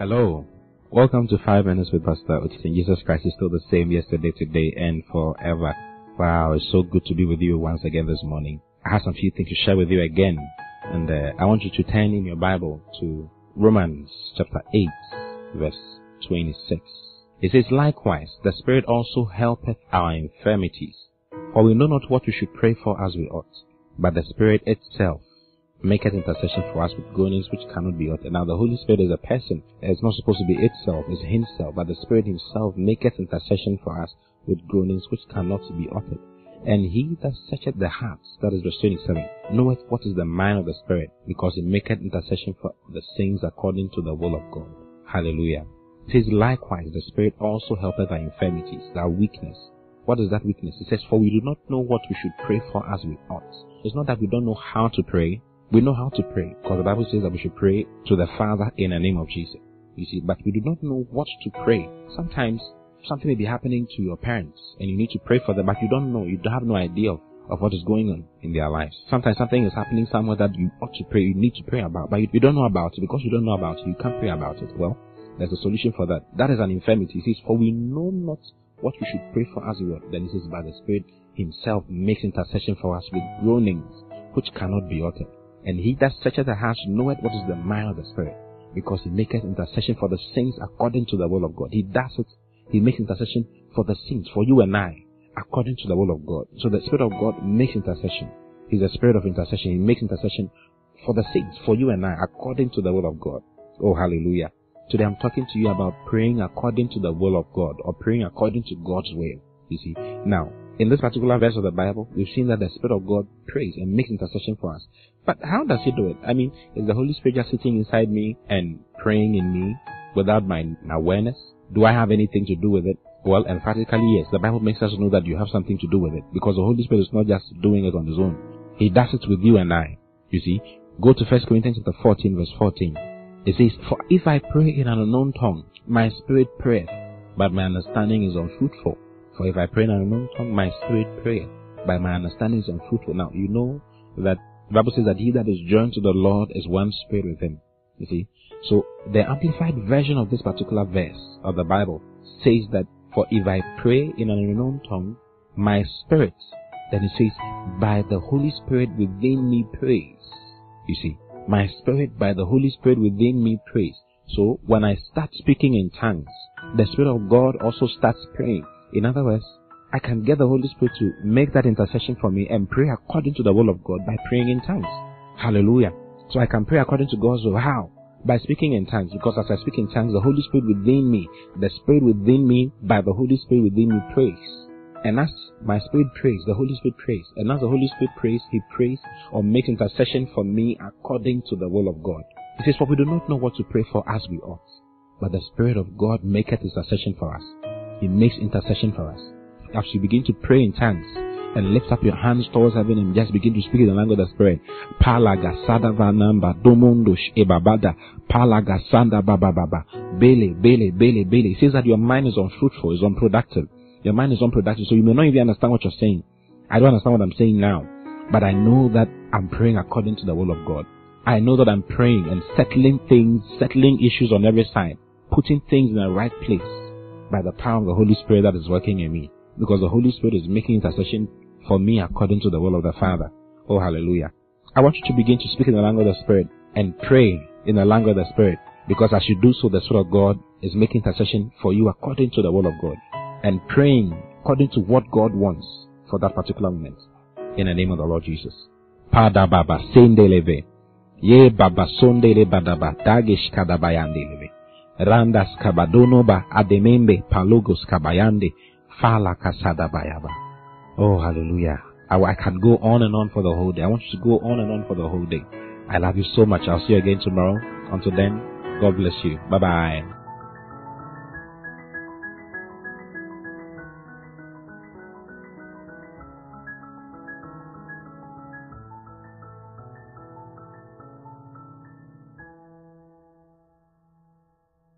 Hello. Welcome to Five Minutes with Pastor Oti. Jesus Christ is still the same yesterday, today, and forever. Wow, it's so good to be with you once again this morning. I have some few things to share with you again. And uh, I want you to turn in your Bible to Romans chapter 8, verse 26. It says, Likewise, the Spirit also helpeth our infirmities. For we know not what we should pray for as we ought, but the Spirit itself maketh intercession for us with groanings which cannot be uttered. Now the Holy Spirit is a person. It's not supposed to be itself, it's himself, but the Spirit himself maketh intercession for us with groanings which cannot be uttered. And he that searcheth the hearts, that is verse 27, knoweth what is the mind of the Spirit, because he maketh intercession for the saints according to the will of God. Hallelujah. It says, likewise, the Spirit also helpeth our infirmities, our weakness. What is that weakness? It says, for we do not know what we should pray for as we ought. It's not that we don't know how to pray, we know how to pray because the Bible says that we should pray to the Father in the name of Jesus. You see, but we do not know what to pray. Sometimes something may be happening to your parents and you need to pray for them, but you don't know, you have no idea of, what is going on in their lives. Sometimes something is happening somewhere that you ought to pray, you need to pray about, but you, don't know about it because you don't know about it, you can't pray about it. Well, there's a solution for that. That is an infirmity. He says, for we know not what we should pray for as we ought. Then he says, by the Spirit himself makes intercession for us with groanings which cannot be uttered. And he that searcheth the heart knoweth what is the mind of the Spirit, because he maketh intercession for the saints according to the will of God. He does it. He makes intercession for the saints, for you and I, according to the will of God. So the Spirit of God makes intercession. He's a spirit of intercession. He makes intercession for the saints, for you and I, according to the will of God. Oh, hallelujah. Today I'm talking to you about praying according to the will of God, or praying according to God's will. You see. Now, in this particular verse of the Bible, we've seen that the Spirit of God prays and makes intercession for us. But how does He do it? I mean, is the Holy Spirit just sitting inside me and praying in me without my awareness? Do I have anything to do with it? Well, emphatically, yes. The Bible makes us know that you have something to do with it because the Holy Spirit is not just doing it on His own. He does it with you and I. You see, go to 1 Corinthians chapter 14, verse 14. It says, For if I pray in an unknown tongue, my spirit prayeth, but my understanding is unfruitful. For if I pray in an unknown tongue, my spirit prayeth, but my understanding is unfruitful. Now, you know that the Bible says that he that is joined to the Lord is one spirit with him. You see? So, the amplified version of this particular verse of the Bible says that, For if I pray in an unknown tongue, my spirit, then it says, by the Holy Spirit within me prays. You see? My spirit by the Holy Spirit within me prays. So, when I start speaking in tongues, the Spirit of God also starts praying. In other words, I can get the Holy Spirit to make that intercession for me and pray according to the will of God by praying in tongues. Hallelujah. So I can pray according to God's will. How? By speaking in tongues. Because as I speak in tongues, the Holy Spirit within me, the Spirit within me, by the Holy Spirit within me prays. And as my spirit prays, the Holy Spirit prays. And as the Holy Spirit prays, He prays or makes intercession for me according to the will of God. He says, For we do not know what to pray for as we ought. But the Spirit of God maketh intercession for us. He makes intercession for us. As you begin to pray in tongues and lift up your hands towards heaven and just begin to speak in the language of the Spirit. Palagasada vanamba domondosh ebabada palagasanda bababa bele bele bele bele. It says that your mind is unfruitful, is unproductive. Your mind is unproductive, so you may not even understand what you're saying. I don't understand what I'm saying now, but I know that I'm praying according to the will of God. I know that I'm praying and settling things, settling issues on every side, putting things in the right place by the power of the Holy Spirit that is working in me. Because the Holy Spirit is making intercession for me according to the will of the Father. Oh, hallelujah. I want you to begin to speak in the language of the Spirit and pray in the language of the Spirit. Because as you do so, the Spirit of God is making intercession for you according to the will of God. And praying according to what God wants for that particular moment. In the name of the Lord Jesus. Pada baba sendeleve. Ye baba sondele badaba dagish kadabayandeleve. Randas kabadonoba ademembe palogos kabayande fala kasada bayaba. Oh, hallelujah. I, I can go on and on for the whole day. I want you to go on and on for the whole day. I love you so much. I'll see you again tomorrow. Until then, God bless you. Bye bye.